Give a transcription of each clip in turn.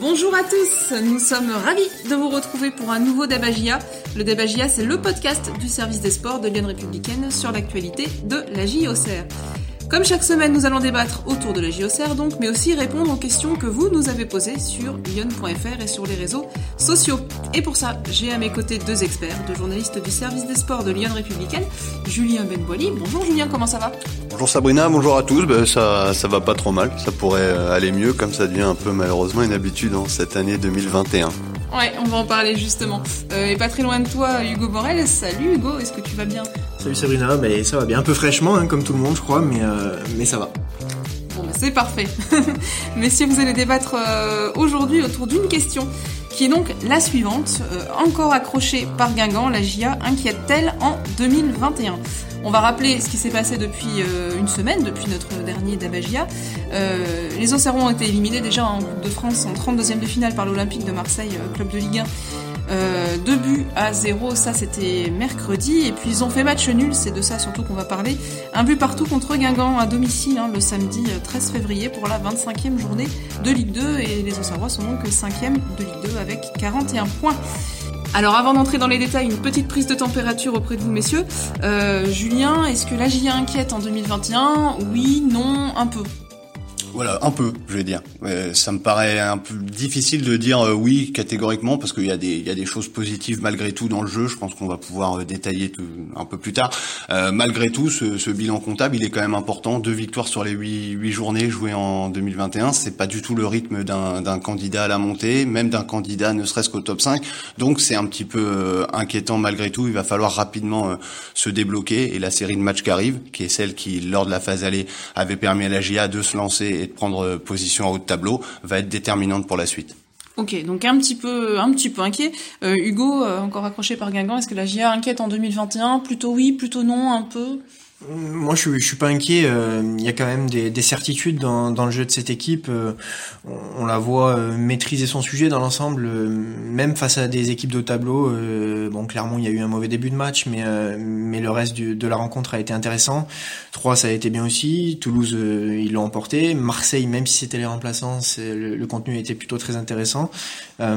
Bonjour à tous, nous sommes ravis de vous retrouver pour un nouveau Debagia. Le Debagia, c'est le podcast du service des sports de Lyon Républicaine sur l'actualité de la JOCR. Comme chaque semaine, nous allons débattre autour de la JOCR donc, mais aussi répondre aux questions que vous nous avez posées sur lyon.fr et sur les réseaux sociaux. Et pour ça, j'ai à mes côtés deux experts, deux journalistes du service des sports de Lyon Républicaine, Julien Benboili. Bonjour Julien, comment ça va? Bonjour Sabrina, bonjour à tous. Ben, ça, ça va pas trop mal. Ça pourrait euh, aller mieux, comme ça devient un peu malheureusement une habitude en cette année 2021. Ouais, on va en parler justement. Euh, et pas très loin de toi, Hugo Borel. Salut Hugo, est-ce que tu vas bien? Salut Sabrina, mais ça va bien, un peu fraîchement, hein, comme tout le monde, je crois, mais, euh, mais ça va. Bon, bah, c'est parfait. Messieurs, vous allez débattre euh, aujourd'hui autour d'une question qui est donc la suivante. Encore accrochée par Guingamp, la GIA inquiète-t-elle en 2021 on va rappeler ce qui s'est passé depuis euh, une semaine, depuis notre dernier Dabagia. Euh, les Auxerrois ont été éliminés déjà en Coupe de France en 32e de finale par l'Olympique de Marseille, euh, club de Ligue 1. Euh, deux buts à zéro, ça c'était mercredi. Et puis ils ont fait match nul, c'est de ça surtout qu'on va parler. Un but partout contre Guingamp à domicile hein, le samedi 13 février pour la 25e journée de Ligue 2. Et les Auxerrois sont donc 5e de Ligue 2 avec 41 points. Alors avant d'entrer dans les détails, une petite prise de température auprès de vous messieurs. Euh, Julien, est-ce que la GIA inquiète en 2021 Oui, non, un peu. Voilà, un peu, je vais dire. ça me paraît un peu difficile de dire euh, oui catégoriquement parce qu'il y a des il y a des choses positives malgré tout dans le jeu. Je pense qu'on va pouvoir euh, détailler tout, un peu plus tard. Euh, malgré tout, ce, ce, bilan comptable, il est quand même important. Deux victoires sur les huit, huit journées jouées en 2021, c'est pas du tout le rythme d'un candidat à la montée, même d'un candidat ne serait-ce qu'au top 5. Donc c'est un petit peu euh, inquiétant malgré tout. Il va falloir rapidement se débloquer et la série de matchs qui arrive, qui est celle qui lors de la phase allée avait permis à la GIA de se lancer de prendre position en haut de tableau va être déterminante pour la suite. Ok, donc un petit peu, un petit peu inquiet. Euh, Hugo, euh, encore accroché par Guingamp, est-ce que la GIA inquiète en 2021 Plutôt oui, plutôt non, un peu? Moi, je je suis pas inquiet. Euh, il y a quand même des, des certitudes dans, dans, le jeu de cette équipe. Euh, on, la voit euh, maîtriser son sujet dans l'ensemble, même face à des équipes de tableau. bon, clairement, il y a eu un mauvais début de match, mais mais le reste du, de la rencontre a été intéressant. Troyes, ça a été bien aussi. Toulouse, ils l'ont emporté. Marseille, même si c'était les remplaçants, le, le, contenu était plutôt très intéressant. donc,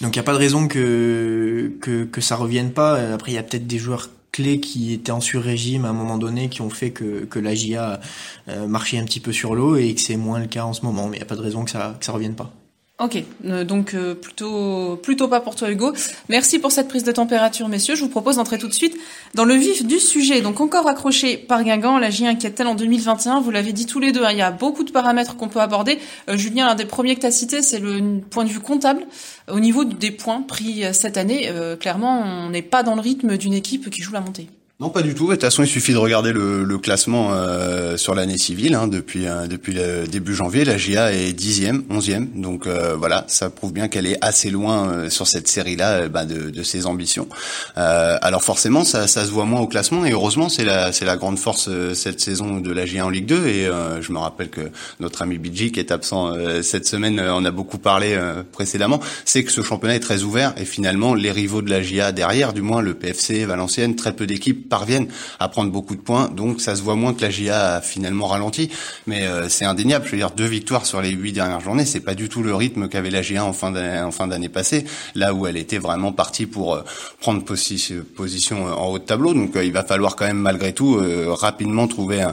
il n'y a pas de raison que, que que ça revienne pas. Après, il y a peut-être des joueurs clés qui étaient en sur-régime à un moment donné qui ont fait que, que la GIA euh, marchait un petit peu sur l'eau et que c'est moins le cas en ce moment. Mais il n'y a pas de raison que ça, que ça revienne pas. Ok, euh, donc euh, plutôt plutôt pas pour toi Hugo. Merci pour cette prise de température, messieurs. Je vous propose d'entrer tout de suite dans le vif du sujet. Donc encore accroché par Guingamp, la J inquiète-t-elle en 2021 Vous l'avez dit tous les deux, hein, il y a beaucoup de paramètres qu'on peut aborder. Euh, Julien, l'un des premiers que tu as cité, c'est le point de vue comptable. Au niveau des points pris cette année, clairement, on n'est pas dans le rythme d'une équipe qui joue la montée. Non, pas du tout. De toute façon, il suffit de regarder le, classement euh, sur l'année civile. Hein, depuis euh, depuis le début janvier, la GIA est dixième, onzième. Donc euh, voilà, ça prouve bien qu'elle est assez loin sur cette série-là bah, de, ses ambitions. alors forcément, ça, ça, se voit moins au classement. Et heureusement, c'est la c'est la grande force cette saison de la GIA en Ligue 2. Et je me rappelle que notre ami Bidji, qui est absent cette semaine, on a beaucoup parlé précédemment, c'est que ce championnat est très ouvert. Et finalement, les rivaux de la GIA derrière, du moins le PFC, Valenciennes, très peu d'équipes parviennent à prendre beaucoup de points. Donc ça se voit moins que la GIA a finalement ralenti, mais euh, c'est indéniable. Je veux dire, deux victoires sur les huit dernières journées, c'est pas du tout le rythme qu'avait la GIA en fin d'année, en fin d'année passée, là où elle était vraiment partie pour euh, prendre position euh, en haut de tableau. Donc il va falloir quand même malgré tout rapidement trouver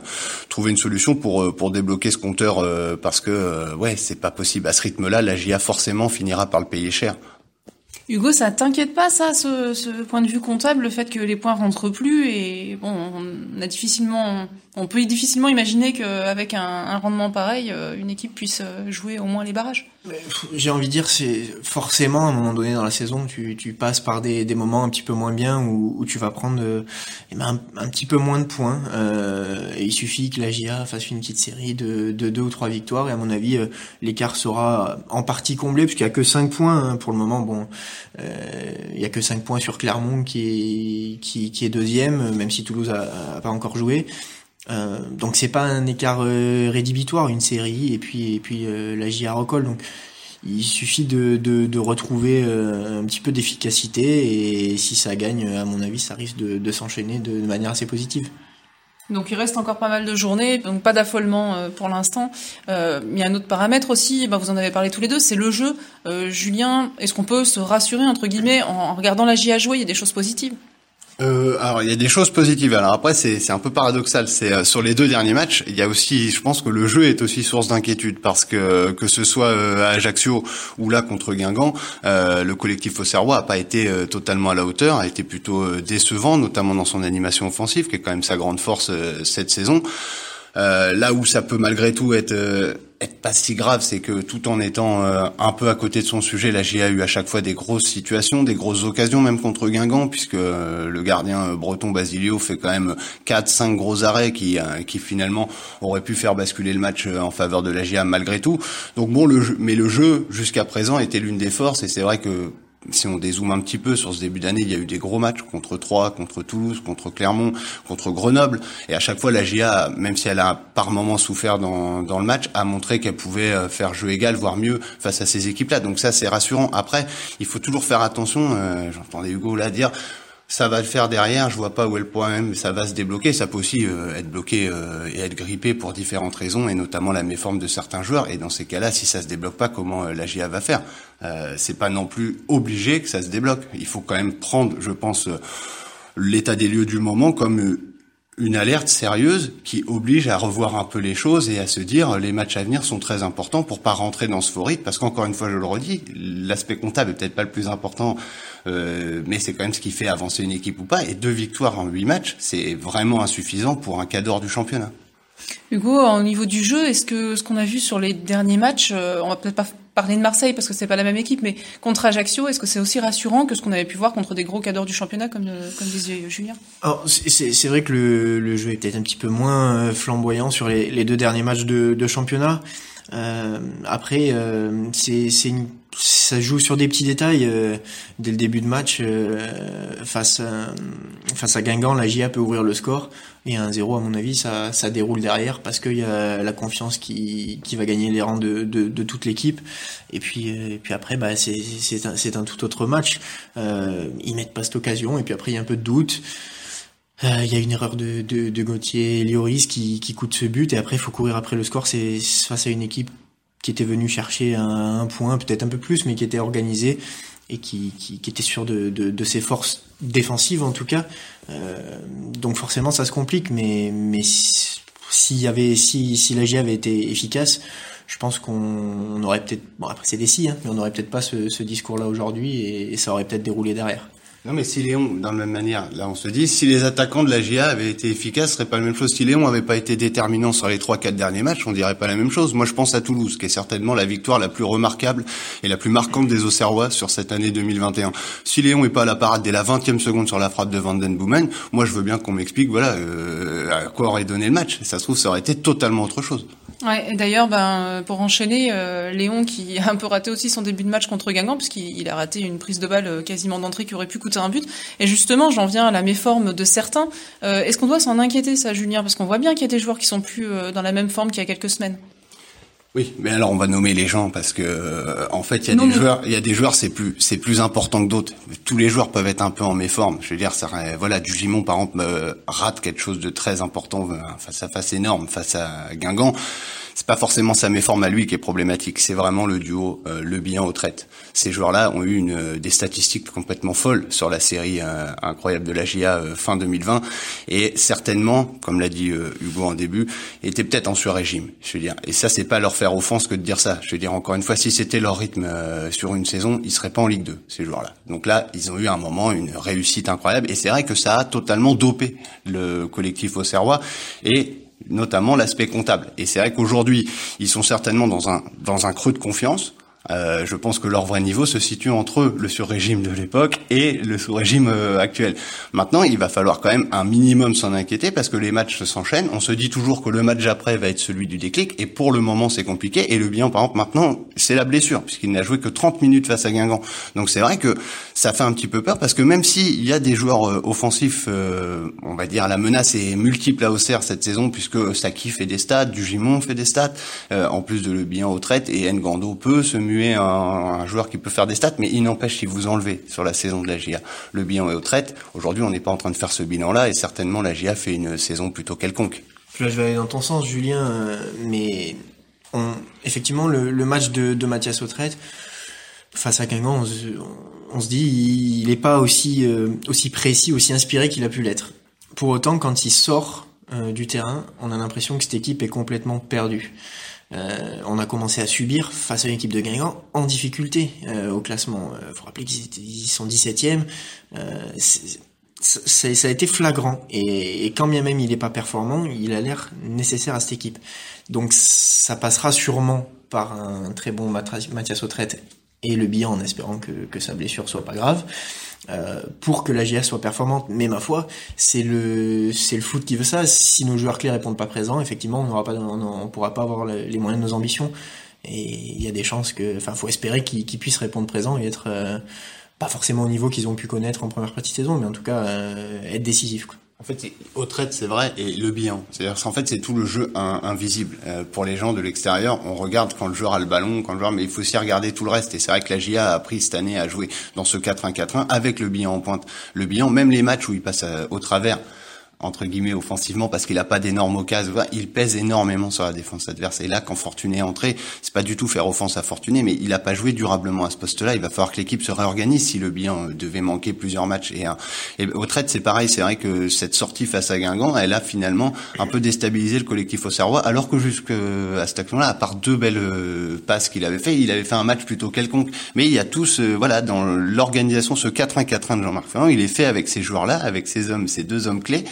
trouver une solution pour pour débloquer ce compteur parce que ouais, c'est pas possible à ce rythme-là. La GIA forcément finira par le payer cher. Hugo, ça t'inquiète pas ça, ce, point de vue comptable, le fait que les points rentrent plus et bon, on a difficilement, on peut difficilement imaginer qu'avec un, un rendement pareil, euh, une équipe puisse euh, jouer au moins les barrages. J'ai envie de dire, c'est forcément à un moment donné dans la saison, tu, tu passes par des, des moments un petit peu moins bien où, où tu vas prendre euh, eh ben, un, petit peu moins de points. Euh, et il suffit que la GIA fasse une petite série de, de deux ou trois victoires et à mon avis, euh, l'écart sera en partie comblé puisqu'il y a que cinq points hein, pour le moment. Bon, euh, il y a que cinq points sur Clermont qui est qui, qui est deuxième, même si Toulouse a, a pas encore joué. Euh, donc c'est pas un écart euh, rédhibitoire, une série et puis et puis euh, la JA recolle. Donc il suffit de, de, de retrouver un petit peu d'efficacité et si ça gagne, à mon avis, ça risque de, de s'enchaîner de, manière assez positive. Donc il reste encore pas mal de journées, donc pas d'affolement euh, pour l'instant. Euh, il y a un autre paramètre aussi, bah, vous en avez parlé tous les deux, c'est le jeu. Euh, Julien, est-ce qu'on peut se rassurer entre guillemets en, regardant la GIA jouer Il y a des choses positives? Euh, alors il y a des choses positives. Alors après c'est un peu paradoxal. C'est euh, sur les deux derniers matchs, il y a aussi, je pense que le jeu est aussi source d'inquiétude parce que que ce soit à Ajaccio ou là contre Guingamp, le collectif auxerrois a pas été totalement à la hauteur, a été plutôt décevant, notamment dans son animation offensive, qui est quand même sa grande force cette saison. Euh, là où ça peut malgré tout être euh, être pas si grave, c'est que tout en étant euh, un peu à côté de son sujet, la GIA a eu à chaque fois des grosses situations, des grosses occasions, même contre Guingamp, puisque le gardien breton Basilio fait quand même 4-5 gros arrêts qui, qui finalement auraient pu faire basculer le match en faveur de la GIA malgré tout. Donc bon, le jeu, mais le jeu jusqu'à présent était l'une des forces, et c'est vrai que si on dézoome un petit peu sur ce début d'année, il y a eu des gros matchs contre Troyes, contre Toulouse, contre Clermont, contre Grenoble. Et à chaque fois, la GIA, même si elle a par moments souffert dans, dans le match, a montré qu'elle pouvait euh, faire jeu égal, voire mieux, face à ces équipes-là. Donc ça, c'est rassurant. Après, il faut toujours faire attention. Euh, J'entendais Hugo là dire ça va le faire derrière. Je vois pas où est le problème. Ça va se débloquer. Ça peut aussi euh, être bloqué euh, et être grippé pour différentes raisons, et notamment la méforme de certains joueurs. Et dans ces cas-là, si ça se débloque pas, comment euh, la GIA va faire? C'est pas non plus obligé que ça se débloque. Il faut quand même prendre, je pense, l'état des lieux du moment comme une alerte sérieuse qui oblige à revoir un peu les choses et à se dire les matchs à venir sont très importants pour pas rentrer dans ce faux rythme parce qu'encore une fois je le redis l'aspect comptable est peut-être pas le plus important euh, mais c'est quand même ce qui fait avancer une équipe ou pas et deux victoires en huit matchs c'est vraiment insuffisant pour un cadre du championnat. Hugo, au niveau du jeu, est-ce que ce qu'on a vu sur les derniers matchs, euh, on va peut-être pas parler de Marseille parce que c'est pas la même équipe, mais contre Ajaccio, est-ce que c'est aussi rassurant que ce qu'on avait pu voir contre des gros cadors du championnat comme, euh, comme disait Julien? Alors c'est vrai que le, le, jeu est peut-être un petit peu moins flamboyant sur les, les deux derniers matchs de, de championnat. Euh, après, euh, c'est une ça joue sur des petits détails. Euh, dès le début de match, euh, face, à, face à Guingamp, la GIA peut ouvrir le score. Et un 0 à mon avis, ça, ça déroule derrière parce qu'il y a la confiance qui, qui va gagner les rangs de, de, de toute l'équipe. Et puis, euh, et puis après, bah, c'est un, un tout autre match. Euh, ils mettent pas cette occasion. Et puis après, il y a un peu de doute. Il y a une erreur de, de, de Gauthier Lioris qui, qui coûte ce but. Et après, il faut courir après le score. C'est face à une équipe qui était venu chercher un, point, peut-être un peu plus, mais qui était organisé et qui, qui, qui était sûr de, de, de, ses forces défensives en tout cas. Euh, donc forcément ça se complique, mais mais s'il y avait si si la GIA avait été efficace, je pense qu'on aurait peut-être bon après c'est des si, hein, mais on aurait peut-être pas ce, ce discours-là aujourd'hui et ça aurait peut-être déroulé derrière. Non, mais si Léon, dans la même manière, là on se dit, si les attaquants de la GIA avaient été efficaces, ce serait pas la même chose. Si Léon avait pas été déterminant sur les trois, quatre derniers matchs, on dirait pas la même chose. Moi, je pense à Toulouse, qui est certainement la victoire la plus remarquable et la plus marquante des Auxerrois sur cette année 2021. Si Léon est pas à la parade dès la 20e seconde sur la frappe de Van Den Boomen, moi je veux bien qu'on m'explique, voilà, euh, à quoi aurait donné le match. Ça se trouve, ça aurait été totalement autre chose. Ouais, d'ailleurs, ben, pour enchaîner, euh, Léon qui a un peu raté aussi son début de match contre Guingamp, puisqu'il a raté une prise de balle euh, quasiment d'entrée qui aurait pu coûter un but. Et justement, j'en viens à la méforme de certains. Euh, est-ce qu'on doit s'en inquiéter, ça, Julien? Parce qu'on voit bien qu'il y a des joueurs qui sont plus dans la même forme qu'il y a quelques semaines. Oui, mais alors on va nommer les gens parce que en fait il y a des joueurs, il y a des joueurs c'est plus c'est plus important que d'autres. Tous les joueurs peuvent être un peu en méforme. Je veux dire, ça, voilà, du Gimon par exemple rate quelque chose de très important face à face énorme face à Guingamp c'est pas forcément sa méforme à lui qui est problématique, c'est vraiment le duo euh, Le Bihan au traite. Ces joueurs-là ont eu une, euh, des statistiques complètement folles sur la série euh, incroyable de la GIA fin 2020 et certainement, comme l'a dit Hugo en début, étaient peut-être en sur-régime. Je veux dire, et ça c'est pas leur faire offense que de dire ça. Je veux dire encore une fois, si c'était leur rythme sur une saison, ils seraient pas en Ligue 2 ces joueurs-là. Donc là, ils ont eu un moment une réussite incroyable et c'est vrai que ça a totalement dopé le collectif auxerrois et notamment l'aspect comptable. Et c'est vrai qu'aujourd'hui, ils sont certainement dans un creux de confiance. Euh, je pense que leur vrai niveau se situe entre le sur-régime de l'époque et le sous-régime euh, actuel. Maintenant, il va falloir quand même un minimum s'en inquiéter parce que les matchs s'enchaînent. On se dit toujours que le match après va être celui du déclic et pour le moment c'est compliqué. Et le bilan, par exemple, maintenant, c'est la blessure puisqu'il n'a joué que 30 minutes face à Guingamp. Donc c'est vrai que ça fait un petit peu peur parce que même s'il y a des joueurs euh, offensifs, on va dire la menace est multiple à Auxerre cette saison puisque Saki fait des stats, Dugimon fait des stats, en plus de Le Bihan au traite et Ngando peut se muer un, joueur qui peut faire des stats, mais il n'empêche si vous enlevez sur la saison de la GIA le bilan et au traite. Aujourd'hui, on n'est pas en train de faire ce bilan-là, et certainement la GIA fait une saison plutôt quelconque. Là, je vais aller dans ton sens, Julien, euh, mais effectivement, le, match de, de Mathias face à Guingamp, on, se dit il n'est pas aussi euh, aussi précis, aussi inspiré qu'il a pu l'être. Pour autant, quand il sort euh, du terrain, on a l'impression que cette équipe est complètement perdue. Euh, on a commencé à subir face à une équipe de Guingamp en difficulté euh, au classement. Il faut rappeler qu'ils sont 17e. ça, ça, a été flagrant. Et, et, quand bien même il n'est pas performant, il a l'air nécessaire à cette équipe. Donc ça passera sûrement par un très bon Mathias Autrette et le bilan en espérant que, que sa blessure soit pas grave. Euh, pour que la GIA soit performante. Mais ma foi, c'est le c'est le foot qui veut ça. Si nos joueurs clés répondent pas présents, effectivement, on n'aura pas on, pourra pas avoir les moyens de nos ambitions. Et il y a des chances que, enfin, faut espérer qu'ils puissent répondre présents et être euh, pas forcément au niveau qu'ils ont pu connaître en première partie de saison, mais en tout cas euh, être décisifs. Quoi. En fait, au trait, c'est vrai, et le bilan. C'est-à-dire, en fait, c'est tout le jeu invisible. Euh, pour les gens de l'extérieur, on regarde quand le joueur a le ballon, quand le joueur, mais il faut aussi regarder tout le reste. Et c'est vrai que la GIA a appris cette année à jouer dans ce 4-1-4-1 avec le bilan en pointe. Le bilan, même les matchs où il passe euh, au travers, entre guillemets offensivement parce qu'il a pas d'énormes occasions. Il pèse énormément sur la défense adverse. Et là, quand Fortuné est entré, c'est pas du tout faire offense à Fortuné, mais il a pas joué durablement à ce poste-là. Il va falloir que l'équipe se réorganise si le bilan devait manquer plusieurs matchs. Et, et au trait, c'est pareil. C'est vrai que cette sortie face à Guingamp, elle a finalement un peu déstabilisé le collectif au Serrois, alors que jusque à cette action-là, à part deux belles euh, passes qu'il avait fait, il avait fait un match plutôt quelconque. Mais il y a tous, voilà, dans l'organisation, ce 4-1-4-1 de Jean-Marc Ferrand, il est fait avec ces joueurs-là, avec ces hommes, ces deux hommes clés.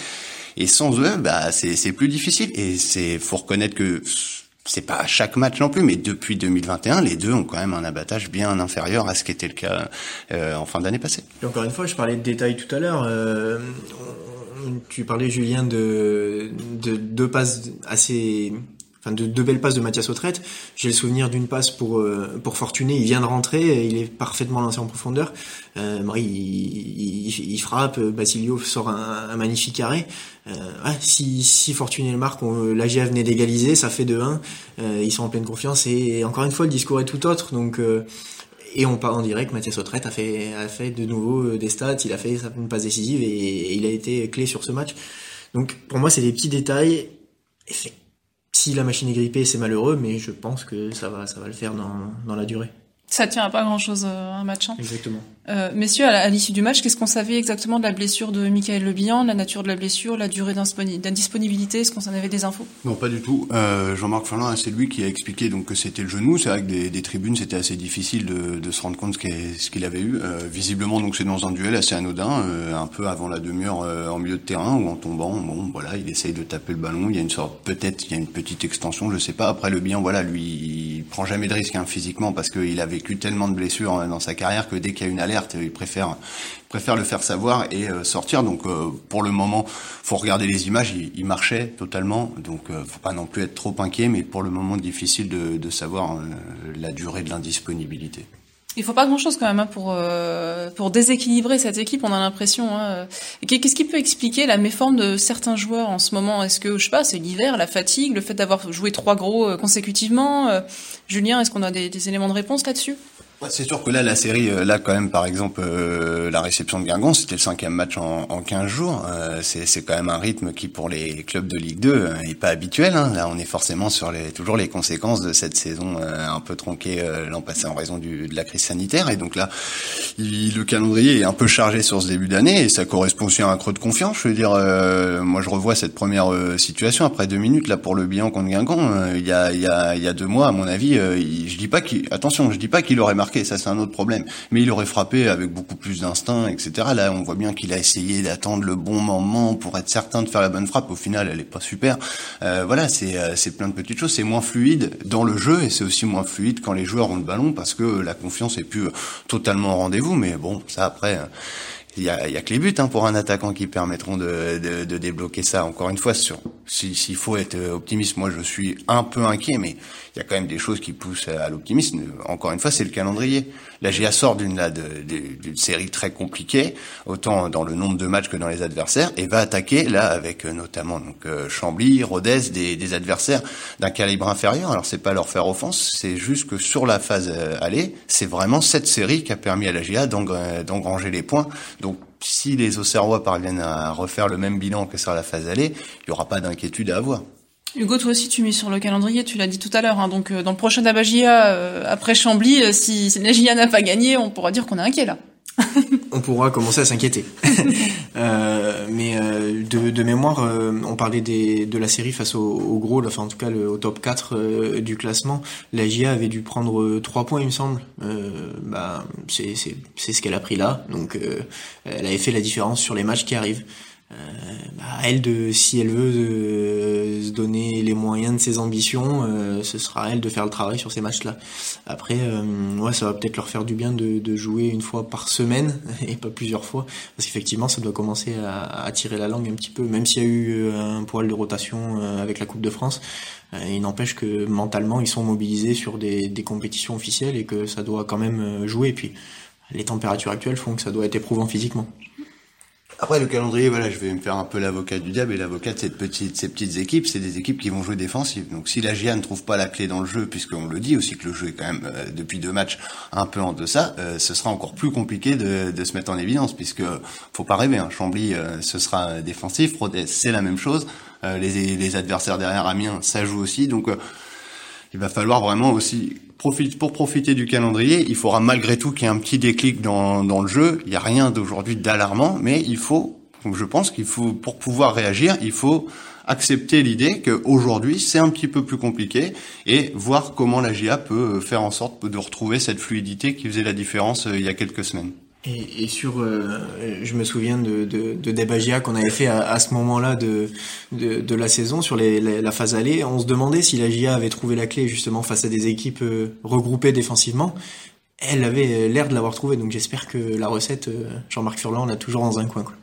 Et sans eux, bah, c'est plus difficile. Et c'est faut reconnaître que c'est pas à chaque match non plus, mais depuis 2021, les deux ont quand même un abattage bien inférieur à ce qui était le cas euh, en fin d'année passée. Et encore une fois, je parlais de détails tout à l'heure. Euh, tu parlais, Julien, de, de deux passes assez de deux belles passes de Mathias Autrette. J'ai le souvenir d'une passe pour euh, pour Fortuné, il vient de rentrer, il est parfaitement lancé en profondeur. Euh, il, il, frappe, Basilio sort un, magnifique arrêt. Euh, si si Fortuné le marque, la GA venait d'égaliser, ça fait 2-1. Euh, ils sont en pleine confiance et, encore une fois le discours est tout autre. Donc euh, et on parle en direct, Mathias Autrette a fait a fait de nouveau des stats, il a fait une passe décisive et, il a été clé sur ce match. Donc pour moi c'est des petits détails. Si la machine est grippée, c'est malheureux, mais je pense que ça va, ça va le faire dans, dans la durée. Ça tient à pas grand chose euh, un match. Hein. Exactement. Euh, messieurs, à l'issue du match, qu'est-ce qu'on savait exactement de la blessure de Michael Lebihan, la nature de la blessure, la durée d'indisponibilité Est-ce qu'on en avait des infos? Non, pas du tout. Euh, Jean-Marc Ferland, c'est lui qui a expliqué donc que c'était le genou. C'est vrai que des, des tribunes, c'était assez difficile de, de, se rendre compte ce qu'il avait eu. Euh, visiblement, donc c'est dans un duel assez anodin, euh, un peu avant la demi-heure euh, en milieu de terrain ou en tombant. Bon, voilà, il essaye de taper le ballon. Il y a une sorte, peut-être, il y a une petite extension, je sais pas. Après le bien, voilà, lui, il prend jamais de risque hein, physiquement parce qu'il a vécu tellement de blessures dans sa carrière que dès qu'il y a une alerte, il préfère le faire savoir et euh, sortir. Donc euh, pour le moment, faut regarder les images. Il, marchait totalement, donc euh, faut pas non plus être trop inquiet. Mais pour le moment, difficile de, de savoir la durée de l'indisponibilité. Il faut pas grand chose quand même hein, pour pour déséquilibrer cette équipe. On a l'impression. Hein, Qu'est-ce qui peut expliquer la méforme de certains joueurs en ce moment? Est-ce que je sais pas, c'est l'hiver, la fatigue, le fait d'avoir joué trois gros consécutivement Julien, est-ce qu'on a des, des éléments de réponse là-dessus? C'est sûr que là, la série, euh, là quand même, par exemple, euh, la réception de Guingamp, c'était le cinquième match en, en 15 jours. Euh, c'est quand même un rythme qui, pour les clubs de Ligue 2, est pas habituel. Hein. Là, on est forcément sur les, toujours les conséquences de cette saison un peu tronquée l'an passé en raison du, de la crise sanitaire. Et donc là, le calendrier est un peu chargé sur ce début d'année et ça correspond aussi à un creux de confiance. Je veux dire, moi, je revois cette première situation après deux minutes là pour le bilan contre Guingamp. il y a, il y a, il y a deux mois, à mon avis, je dis pas qu'il, attention, je dis pas qu'il aurait marqué ça c'est un autre problème. Mais il aurait frappé avec beaucoup plus d'instinct, etc. Là, on voit bien qu'il a essayé d'attendre le bon moment pour être certain de faire la bonne frappe. Au final, elle est pas super. Euh, voilà, c'est euh, c'est plein de petites choses. C'est moins fluide dans le jeu et c'est aussi moins fluide quand les joueurs ont le ballon parce que la confiance est plus totalement au rendez-vous. Mais bon, ça après il y a, y a que les buts hein, pour un attaquant qui permettront de, de, de débloquer ça. Encore une fois, s'il faut être optimiste, moi je suis un peu inquiet, mais il y a quand même des choses qui poussent à l'optimisme. Encore une fois, c'est le calendrier. La GIA sort d'une série très compliquée, autant dans le nombre de matchs que dans les adversaires, et va attaquer là avec euh, notamment donc euh, Chambly, Rodez, des, des adversaires d'un calibre inférieur. Alors c'est pas leur faire offense, c'est juste que sur la phase euh, aller, c'est vraiment cette série qui a permis à la GIA d'engranger les points. Si les Auxerrois parviennent à refaire le même bilan que sur la phase aller, il n'y aura pas d'inquiétude à avoir. Hugo, toi aussi, tu mets sur le calendrier, tu l'as dit tout à l'heure. Hein, donc, euh, dans le prochain Abagia, euh, après Chambly, euh, si, si n'a pas gagné, on pourra dire qu'on est inquiet là. on pourra commencer à s'inquiéter. mais de, de, mémoire, on parlait des, de la série face au, au gros, enfin en tout cas le, au top 4 du classement. La GIA avait dû prendre 3 points, il me semble. bah, c'est ce qu'elle a pris là. Donc elle avait fait la différence sur les matchs qui arrivent. Euh, bah, elle de si elle veut euh, se donner les moyens de ses ambitions, euh, ce sera elle de faire le travail sur ces matchs-là. Après, ouais, ça va peut-être leur faire du bien de, de, jouer une fois par semaine et pas plusieurs fois, parce qu'effectivement, ça doit commencer à, tirer la langue un petit peu, même s'il y a eu un poil de rotation avec la Coupe de France. Il n'empêche que mentalement, ils sont mobilisés sur des, des compétitions officielles et que ça doit quand même jouer. Et puis, les températures actuelles font que ça doit être éprouvant physiquement. Après le calendrier, voilà, je vais me faire un peu l'avocat du diable et l'avocat de cette petite, ces petites équipes, c'est des équipes qui vont jouer défensif. Donc si la GIA ne trouve pas la clé dans le jeu, puisqu'on le dit aussi que le jeu est quand même euh, depuis deux matchs un peu en deçà, euh, ce sera encore plus compliqué de, se mettre en évidence, puisque faut pas rêver. Hein, Chambly, euh, ce sera défensif, Rodez, c'est la même chose. les, les adversaires derrière Amiens, ça joue aussi. Donc il va falloir vraiment aussi profiter pour profiter du calendrier, il faudra malgré tout qu'il y ait un petit déclic dans, dans le jeu. Il n'y a rien d'aujourd'hui d'alarmant, mais il faut, je pense qu'il faut, pour pouvoir réagir, il faut accepter l'idée qu'aujourd'hui c'est un petit peu plus compliqué et voir comment la GIA peut faire en sorte de retrouver cette fluidité qui faisait la différence euh, il y a quelques semaines. Et, sur, euh, je me souviens de, de, de Debagia qu'on avait fait à, à ce moment-là de, de, la saison sur les, la phase allée. On se demandait si la GIA avait trouvé la clé justement face à des équipes euh, regroupées défensivement. Elle avait l'air de l'avoir trouvé, donc j'espère que la recette, euh, Jean-Marc Furlan, l'a toujours dans un coin. Quoi.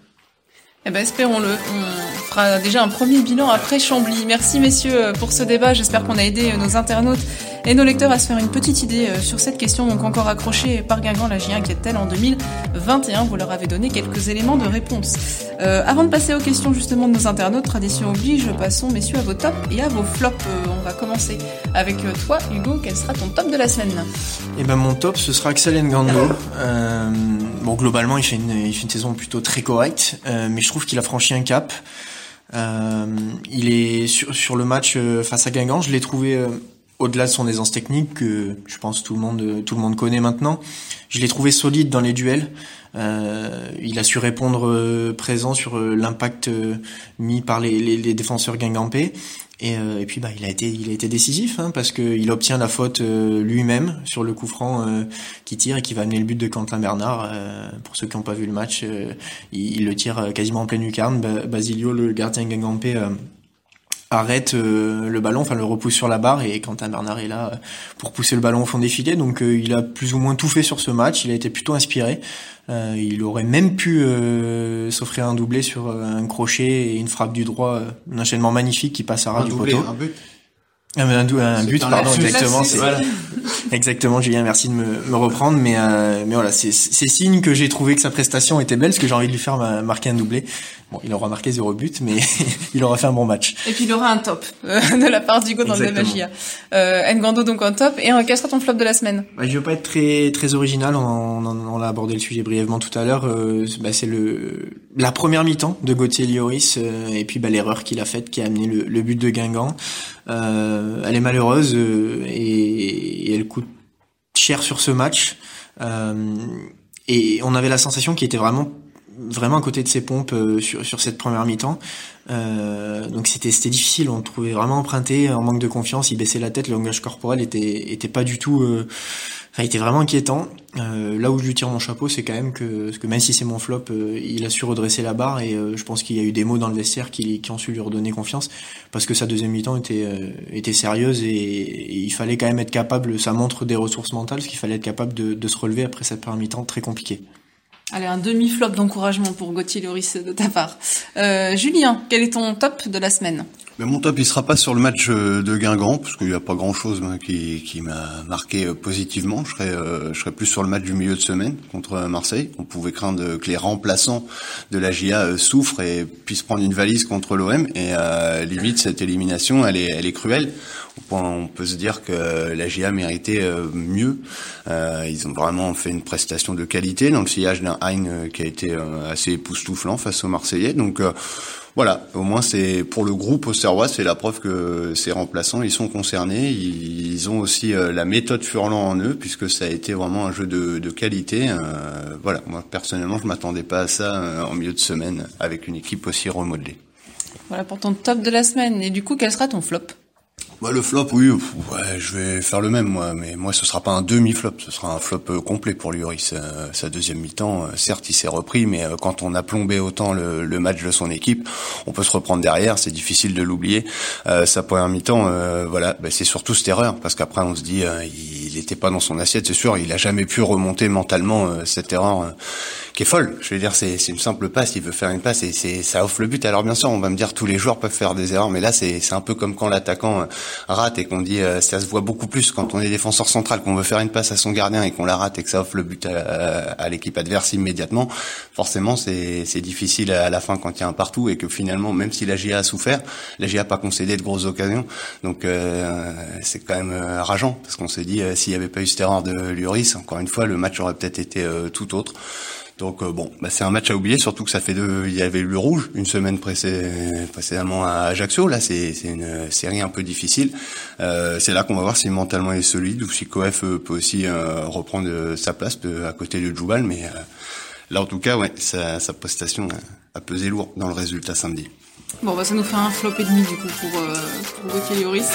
Eh ben, espérons-le. On fera déjà un premier bilan après Chambly. Merci messieurs pour ce débat. J'espère qu'on a aidé nos internautes et nos lecteurs à se faire une petite idée euh, sur cette question, donc encore accrochée par Guingamp, la J1 inquiète-t-elle en 2021 Vous leur avez donné quelques éléments de réponse. Euh, avant de passer aux questions justement de nos internautes, tradition oblige, passons messieurs à vos tops et à vos flops. Euh, on va commencer avec euh, toi, Hugo. Quel sera ton top de la semaine? Eh ben mon top, ce sera Axel Ngando. Bon, globalement, il fait une, il fait une saison plutôt très correcte, mais je trouve qu'il a franchi un cap. Il est sur, sur le match face à Guingamp, je l'ai trouvé au-delà de son aisance technique que je pense tout le monde tout le monde connaît maintenant, je l'ai trouvé solide dans les duels. Euh, il a su répondre euh, présent sur euh, l'impact mis par les, défenseurs guingampais. Et, puis bah il a été il a été décisif hein, parce que il obtient la faute lui-même sur le coup franc qui tire et qui va amener le but de Quentin Bernard. pour ceux qui n'ont pas vu le match, il, il, le tire quasiment en pleine lucarne. Basilio, le gardien guingampais arrête euh, le ballon, enfin le repousse sur la barre et Quentin Bernard est là euh, pour pousser le ballon au fond des filets. Donc euh, il a plus ou moins tout fait sur ce match. Il a été plutôt inspiré. il aurait même pu s'offrir un doublé sur un crochet et une frappe du droit, un enchaînement magnifique qui passe à ras du poteau. Un but. Un, un, but, pardon, exactement. C'est voilà. exactement, Julien. Merci de me, me reprendre, mais mais voilà, c'est signe que j'ai trouvé que sa prestation était belle, parce que j'ai envie de lui faire marquer un doublé. Bon, il aura marqué zéro but, mais il aura fait un bon match. Et puis il aura un top euh, de la part d'Hugo dans le Magia. Euh, Ngando donc un top. Et euh, quel sera ton flop de la semaine bah, Je veux pas être très très original. On, on, a abordé le sujet brièvement tout à l'heure. Euh, bah, c'est le la première mi-temps de Gauthier Lloris euh, et puis bah, l'erreur qu'il a faite qui a amené le, le but de Guingamp. Elle est malheureuse et, et, elle coûte cher sur ce match. et on avait la sensation qu'il était vraiment vraiment à côté de ses pompes euh, sur, cette première mi-temps. Euh, donc c'était difficile, on trouvait vraiment emprunté, en manque de confiance, il baissait la tête, le langage corporel était pas du tout, euh, il était vraiment inquiétant. Euh, là où je lui tire mon chapeau, c'est quand même que, même si c'est mon flop, euh, il a su redresser la barre et je pense qu'il y a eu des mots dans le vestiaire qui, qui ont su lui redonner confiance parce que sa deuxième mi-temps était sérieuse et, il fallait quand même être capable, ça montre des ressources mentales, ce qu'il fallait être capable de, se relever après cette première mi-temps très compliquée. Allez, un demi-flop d'encouragement pour Gauthier Loris de ta part. Euh, Julien, quel est ton top de la semaine? Mais mon top, il sera pas sur le match euh, de Guingamp, parce qu'il n'y a pas grand-chose hein, qui, qui m'a marqué euh, positivement. Je serai, euh, je serai plus sur le match du milieu de semaine contre Marseille. On pouvait craindre que les remplaçants de la GIA souffrent et puissent prendre une valise contre l'OM. Et euh, limite, cette élimination, elle est, elle est cruelle. Au point, on peut se dire que la GIA méritait mieux. Euh, ils ont vraiment fait une prestation de qualité dans le sillage d'un Hein qui a été assez époustouflant face aux Marseillais. Donc voilà, au moins c'est pour le groupe Auxerrois, c'est la preuve que ces remplaçants, ils sont concernés, ils, ont aussi euh, la méthode Furlan en eux, puisque ça a été vraiment un jeu de, de qualité. Euh, voilà, moi personnellement, je m'attendais pas à ça euh, en milieu de semaine avec une équipe aussi remodelée. Voilà pour ton top de la semaine. Et du coup, quel sera ton flop? Bah, le flop, oui, ouais, je vais faire le même, moi. Mais moi, ce sera pas un demi-flop, ce sera un flop euh, complet pour Lloris. Euh, sa deuxième mi-temps, euh, certes, il s'est repris, mais quand on a plombé autant le, le, match de son équipe, on peut se reprendre derrière. C'est difficile de l'oublier. sa première mi-temps, voilà, bah, c'est surtout cette erreur, parce qu'après, on se dit, il n'était pas dans son assiette, c'est sûr. Il a jamais pu remonter mentalement cette erreur qui est folle. Je veux dire, c'est une simple passe. Il veut faire une passe et c'est ça offre le but. Alors bien sûr, on va me dire tous les joueurs peuvent faire des erreurs, mais là, c'est un peu comme quand l'attaquant rate et qu'on dit euh, ça se voit beaucoup plus quand on est défenseur central qu'on veut faire une passe à son gardien et qu'on la rate et que ça offre le but à, l'équipe adverse immédiatement forcément c'est difficile à la fin quand il y a un partout et que finalement même si la GIA a souffert la GIA a pas concédé de grosses occasions. Donc euh, c'est quand même euh, rageant parce qu'on s'est dit s'il n'y avait pas eu cette erreur de Lloris encore une fois le match aurait peut-être été tout autre donc euh, bon, bah, c'est un match à oublier, surtout que ça fait deux. Il y avait eu le rouge une semaine précédemment à Ajaccio. Là, c'est une série un peu difficile. Euh, c'est là qu'on va voir si mentalement il est solide ou si Koef euh, peut aussi reprendre sa place à côté de Djoubal. Mais là, en tout cas, ouais, sa, sa prestation a pesé lourd dans le résultat samedi. Bon, bah, ça nous fait un flop et demi du coup pour, euh, Gauthier Lloris.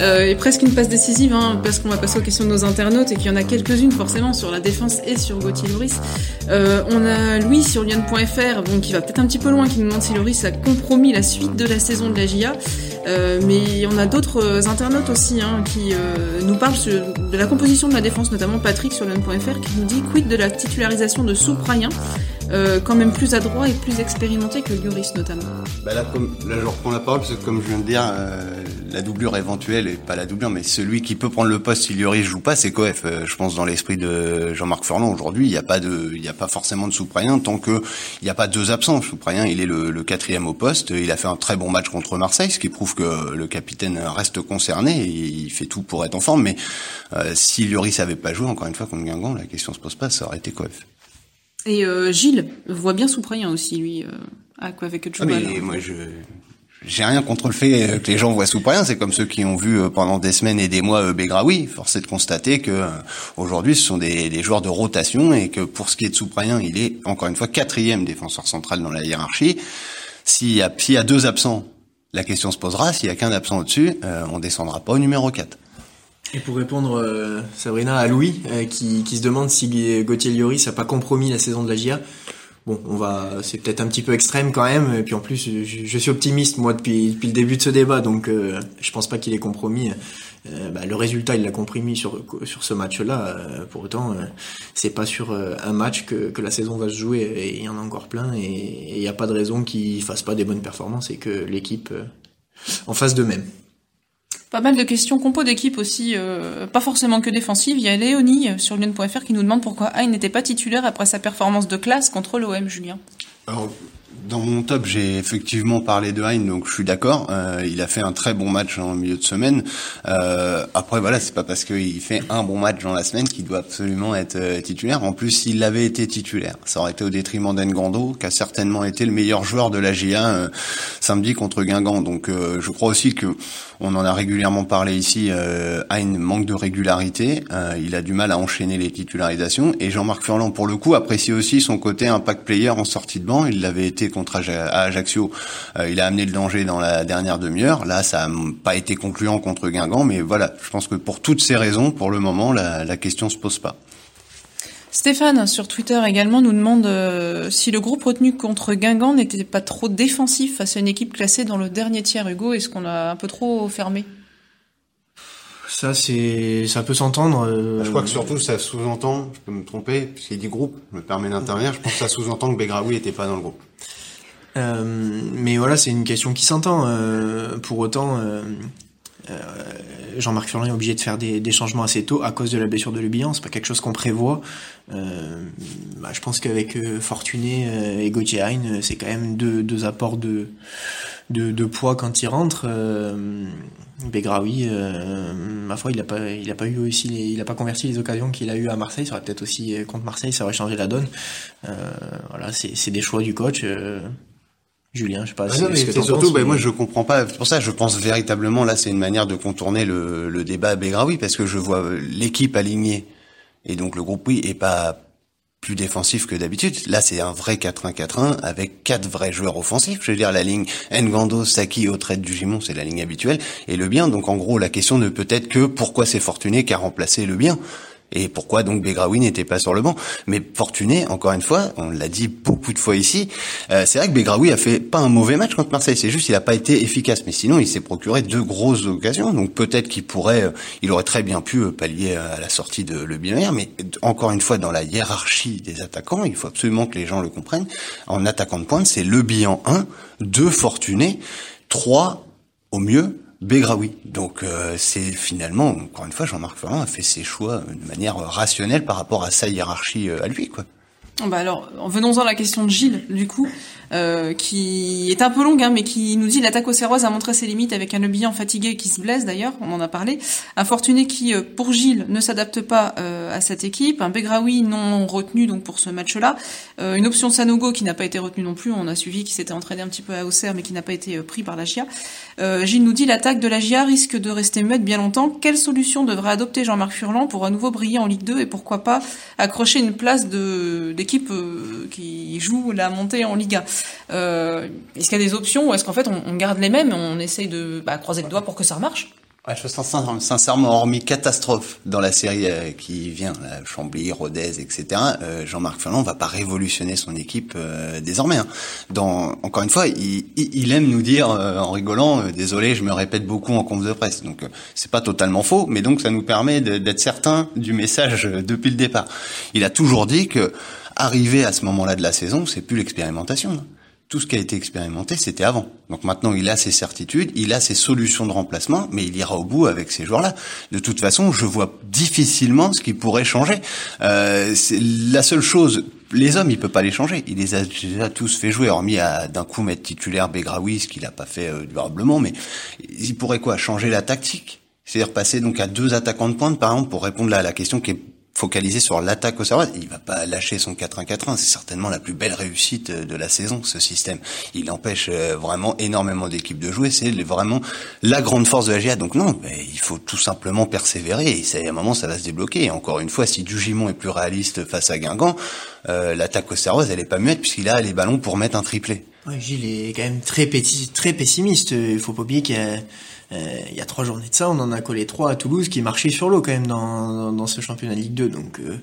Euh, et presque une passe décisive, hein, parce qu'on va passer aux questions de nos internautes et qu'il y en a quelques-unes forcément sur la défense et sur Gauthier Lloris. Euh, on a Louis sur Lyon.fr, bon, qui va peut-être un petit peu loin, qui nous demande si Lloris a compromis la suite de la saison de la GIA. Euh, mais on a d'autres internautes aussi hein, qui euh, nous parlent de la composition de la défense, notamment Patrick sur Lyon.fr qui nous dit quid de la titularisation de Souprayen euh, quand même plus adroit et plus expérimenté que Lloris notamment. Bah là, comme, là, je reprends la parole parce que comme je viens de dire, euh, la doublure éventuelle, et pas la doublure, mais celui qui peut prendre le poste si Lloris joue pas, c'est Coef. Euh, je pense dans l'esprit de Jean-Marc Furlan aujourd'hui, il n'y a pas de, il n'y a pas forcément de Souprayen tant que il n'y a pas deux absents. Souprayen, il est le, le, quatrième au poste. Il a fait un très bon match contre Marseille, ce qui prouve que le capitaine reste concerné. Et il fait tout pour être en forme. Mais euh, si Lloris avait pas joué, encore une fois contre Guingamp, la question se pose pas, ça aurait été Coef. Et euh, Gilles voit bien Souprayen aussi, lui, euh, à quoi avec ah, mais moi, je j'ai rien contre le fait euh, que les gens voient Souprayen. C'est comme ceux qui ont vu euh, pendant des semaines et des mois Begraoui. Force est de constater que aujourd'hui, ce sont des, des, joueurs de rotation et que pour ce qui est de Souprayen, il est encore une fois quatrième défenseur central dans la hiérarchie. S'il y a, s'il y a deux absents, la question se posera. S'il y a qu'un absent au-dessus, on descendra pas au numéro 4. Et pour répondre, euh, Sabrina, à Louis, euh, qui, qui, se demande si Gauthier Lloris n'a pas compromis la saison de la GIA. Bon, on va, c'est peut-être un petit peu extrême quand même. Et puis en plus, je, suis optimiste moi depuis, depuis le début de ce débat, donc euh, je pense pas qu'il ait compromis. Euh, bah, le résultat, il l'a compris sur sur ce match-là. pour autant, c'est pas sur un match que, que la saison va se jouer. Et il y en a encore plein. Et il n'y a pas de raison qu'il fasse pas des bonnes performances et que l'équipe en fasse de même. Pas mal de questions compo d'équipe aussi, euh, pas forcément que défensive. Il y a Léonie euh, sur Lyon.fr qui nous demande pourquoi Aïe n'était pas titulaire après sa performance de classe contre l'OM, Julien. Dans mon top, j'ai effectivement parlé de Hein, donc je suis d'accord. Euh, il a fait un très bon match en milieu de semaine. Euh, après, voilà, c'est pas parce qu'il fait un bon match dans la semaine qu'il doit absolument être euh, titulaire. En plus, s'il avait été titulaire, ça aurait été au détriment d'Engando, qui a certainement été le meilleur joueur de la GA euh, samedi contre Guingamp. Donc, euh, je crois aussi que on en a régulièrement parlé ici. Hein manque de régularité. il a du mal à enchaîner les titularisations. Et Jean-Marc Furlan, pour le coup, apprécie aussi son côté impact player en sortie de banc. Il l'avait été contre Ajaccio, euh, il a amené le danger dans la dernière demi-heure. Là, ça n'a pas été concluant contre Guingamp, mais voilà, je pense que pour toutes ces raisons, pour le moment, la, la question se pose pas. Stéphane, sur Twitter également, nous demande euh, si le groupe retenu contre Guingamp n'était pas trop défensif face à une équipe classée dans le dernier tiers. Hugo, est-ce qu'on a un peu trop fermé? Ça, c'est, ça peut s'entendre. Je crois que surtout, ça sous-entend, je peux me tromper, puisqu'il dit groupe, je me permets d'intervenir, je pense que ça sous-entend que Begraoui était pas dans le groupe. Euh, mais voilà, c'est une question qui s'entend. Euh, pour autant, euh, Jean-Marc Furlan est obligé de faire des, des, changements assez tôt à cause de la blessure de Lubian. C'est pas quelque chose qu'on prévoit. Bah, je pense qu'avec Fortuné et Gauthier Hein, c'est quand même deux, deux apports de, de, de, poids quand il rentre. Begraoui, ma foi, il a pas, il a pas eu aussi, les, il a pas converti les occasions qu'il a eu à Marseille. Ça aurait peut-être aussi contre Marseille, ça aurait changé la donne. voilà, c'est des choix du coach. Julien, je sais pas. Ah non, mais c'est surtout, ben, moi je comprends pas. C'est pour ça, je pense véritablement là, c'est une manière de contourner le, le débat à Begraoui parce que je vois l'équipe alignée et donc le groupe oui est pas plus défensif que d'habitude. Là, c'est un vrai 4-1-4-1 avec quatre vrais joueurs offensifs. Je veux dire, la ligne Ngando, Saki, au trait du Gimon, c'est la ligne habituelle et le bien. Donc en gros, la question ne peut être que pourquoi c'est Fortuné qui a remplacé le bien et pourquoi donc Begraoui n'était pas sur le banc? Mais Fortuné, encore une fois, on l'a dit beaucoup de fois ici, euh, c'est vrai que Begraoui a fait pas un mauvais match contre Marseille, c'est juste il a pas été efficace. Mais sinon, il s'est procuré deux grosses occasions, donc peut-être qu'il pourrait, euh, il aurait très bien pu euh, pallier à la sortie de Le Binaire. Mais encore une fois, dans la hiérarchie des attaquants, il faut absolument que les gens le comprennent. En attaquant de pointe, c'est Le Bihan 1, 2 Fortuné, 3 au mieux Begraoui. Donc euh, c'est finalement, encore une fois, Jean-Marc Ferrand a fait ses choix de manière rationnelle par rapport à sa hiérarchie euh, à lui, quoi. Bah alors, venons-en à la question de Gilles, du coup. Euh, qui est un peu longue, hein, mais qui nous dit l'attaque au Serroise a montré ses limites avec un Lebihan fatigué qui se blesse d'ailleurs, on en a parlé. Un Fortuné qui, euh, pour Gilles, ne s'adapte pas euh, à cette équipe. Un Begraoui non retenu donc pour ce match-là. une option Sanogo qui n'a pas été retenue non plus. On a suivi qui s'était entraîné un petit peu à Auxerre, mais qui n'a pas été pris par la GIA. Gilles nous dit l'attaque de la GIA risque de rester muette bien longtemps. Quelle solution devrait adopter Jean-Marc Furlan pour à nouveau briller en Ligue 2 et pourquoi pas accrocher une place d'équipe qui joue la montée en Liga? Euh, est-ce qu'il y a des options ou est-ce qu'en fait on, garde les mêmes et on essaye de bah, croiser le doigt pour que ça remarche? Ouais, je sens sincèrement, hormis catastrophe dans la série euh, qui vient, Chambly, Rodez, etc. Euh, Jean-Marc Ferland va pas révolutionner son équipe euh, désormais. Hein. Dans, encore une fois, il, il aime nous dire en rigolant, désolé, je me répète beaucoup en conf de presse. Donc c'est pas totalement faux, mais donc ça nous permet d'être certain du message depuis le départ. Il a toujours dit que arriver à ce moment-là de la saison, c'est plus l'expérimentation. Tout ce qui a été expérimenté, c'était avant. Donc maintenant, il a ses certitudes, il a ses solutions de remplacement, mais il ira au bout avec ces joueurs-là. De toute façon, je vois difficilement ce qui pourrait changer. Euh, la seule chose, les hommes, il peut pas les changer. Il les a déjà tous fait jouer, hormis à d'un coup mettre titulaire Begraoui, ce qu'il a pas fait euh, durablement. Mais il pourrait quoi? Changer la tactique? C'est-à-dire passer donc à deux attaquants de pointe, par exemple, pour répondre à la question qui est focalisé sur l'attaque au Servette. Il va pas lâcher son 4-1-4-1. C'est certainement la plus belle réussite euh, de la saison, ce système. Il empêche euh, vraiment énormément d'équipes de jouer. C'est vraiment la grande force de la GA. Donc non, il faut tout simplement persévérer. Et à un moment, ça va se débloquer. Et encore une fois, si Dugimon est plus réaliste face à Guingamp, euh, l'attaque au Servette, elle est pas muette puisqu'il a les ballons pour mettre un triplé. Ouais, Gilles est quand même très, très pessimiste. Il faut pas oublier qu'il y a il y a trois journées de ça, on en a collé trois à Toulouse qui marchaient sur l'eau quand même dans, ce championnat Ligue 2. Donc euh,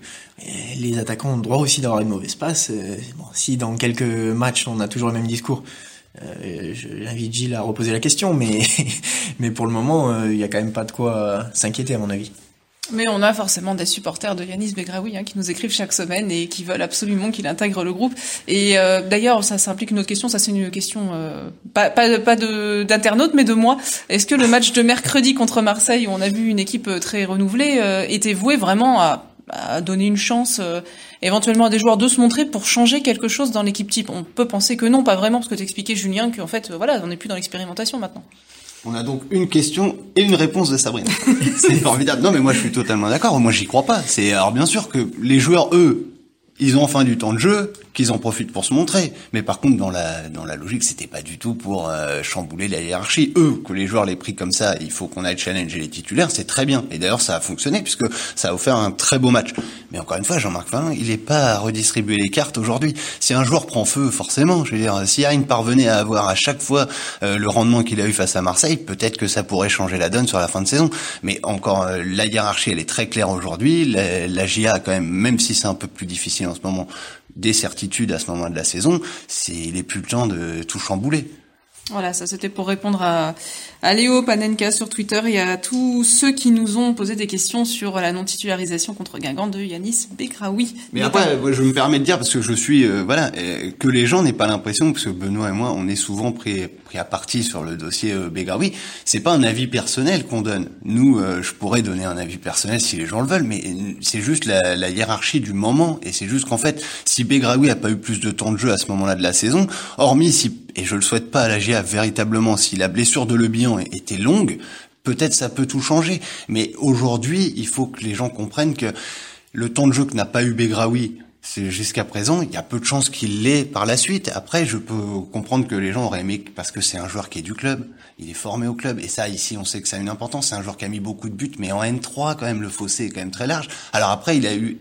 les attaquants ont le droit aussi d'avoir une mauvaise passe. Euh, si dans quelques matchs on a toujours le même discours, euh, j'invite Gilles à reposer la question, mais mais pour le moment, il y a quand même pas de quoi s'inquiéter à mon avis. Mais on a forcément des supporters de Yanis Begraoui hein, qui nous écrivent chaque semaine et qui veulent absolument qu'il intègre le groupe. Et euh, d'ailleurs, ça, ça, implique une autre question. Ça, c'est une question euh, pas pas, pas d'internaute, mais de moi. Est-ce que le match de mercredi contre Marseille, où on a vu une équipe euh, très renouvelée, euh, était voué vraiment à, à donner une chance éventuellement à des joueurs de se montrer pour changer quelque chose dans l'équipe type? On peut penser que non, pas vraiment, parce que t'expliquais Julien qu'en fait, voilà, on n'est plus dans l'expérimentation maintenant. On a donc une question et une réponse de Sabrina. c'est formidable. Non, mais moi je suis totalement d'accord. Moi j'y crois pas. C'est alors bien sûr que les joueurs eux, ils ont enfin du temps de jeu, qu'ils en profitent pour se montrer. Mais par contre, dans la dans la logique, c'était pas du tout pour euh, chambouler la hiérarchie. Eux, que les joueurs les pris comme ça, il faut qu'on aille challenger les titulaires, c'est très bien. Et d'ailleurs, ça a fonctionné puisque ça a offert un très beau match. Mais encore une fois, Jean-Marc Fallin, il est pas à redistribuer les cartes aujourd'hui. Si un joueur prend feu, forcément, je veux dire, si Aïn parvenait à avoir à chaque fois euh, le rendement qu'il a eu face à Marseille, peut-être que ça pourrait changer la donne sur la fin de saison. Mais encore, euh, la hiérarchie, elle est très claire aujourd'hui. La, la GIA, quand même, même si c'est un peu plus difficile en ce moment, des certitudes à ce moment de la saison, c'est il n'est plus le temps de tout chambouler. Voilà, ça c'était pour répondre à, à Léo Panenka sur Twitter et à tous ceux qui nous ont posé des questions sur la non-titularisation contre Guingamp de Yanis Bekraoui. Mais après, je me permets de dire, parce que je suis, euh, voilà, que les gens n'aient pas l'impression, parce que Benoît et moi, on est souvent pris, pris à partie sur le dossier euh, Begraoui, c'est pas un avis personnel qu'on donne. Nous, euh, je pourrais donner un avis personnel si les gens le veulent, mais c'est juste la, la, hiérarchie du moment, et c'est juste qu'en fait, si Begraoui a pas eu plus de temps de jeu à ce moment-là de la saison, hormis si et je le souhaite pas à la GA véritablement, si la blessure de Le Bihan était longue, peut-être ça peut tout changer. Mais aujourd'hui, il faut que les gens comprennent que le temps de jeu que n'a pas eu Begraoui c'est jusqu'à présent, il y a peu de chances qu'il l'ait par la suite. Après, je peux comprendre que les gens auraient aimé parce que c'est un joueur qui est du club, il est formé au club et ça ici on sait que ça a une importance. C'est un joueur qui a mis beaucoup de buts, mais en N3 quand même le fossé est quand même très large. Alors après, il a eu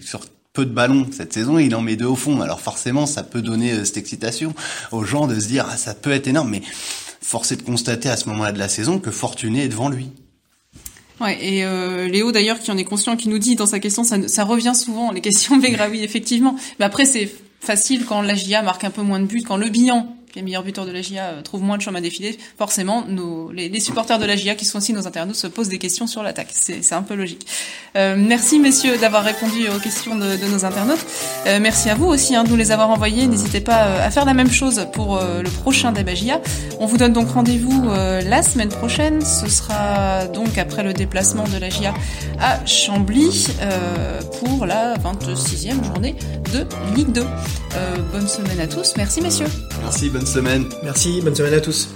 sur de ballons cette saison, il en met deux au fond. Alors forcément, ça peut donner euh, cette excitation aux gens de se dire ah ça peut être énorme, mais force est de constater à ce moment-là de la saison que Fortuné est devant lui. Ouais, et euh, Léo d'ailleurs qui en est conscient, qui nous dit dans sa question, ça, revient souvent les questions oui effectivement. Mais après c'est facile quand la GIA marque un peu moins de buts, quand le bilan les meilleurs buteurs de la GIA euh, trouvent moins de chemin à défiler, forcément, nos, les, les, supporters de la GIA, qui sont aussi nos internautes, se posent des questions sur l'attaque. C'est un peu logique. Euh, merci, messieurs, d'avoir répondu aux questions de, de nos internautes. Euh, merci à vous aussi hein, de nous les avoir envoyés. N'hésitez pas euh, à faire la même chose pour euh, le prochain débat GIA. On vous donne donc rendez-vous la semaine prochaine. Ce sera donc après le déplacement de la GIA à Chambly pour la 26e journée de Ligue 2. bonne semaine à tous. Merci, messieurs. Merci, Merci, bonne semaine à tous.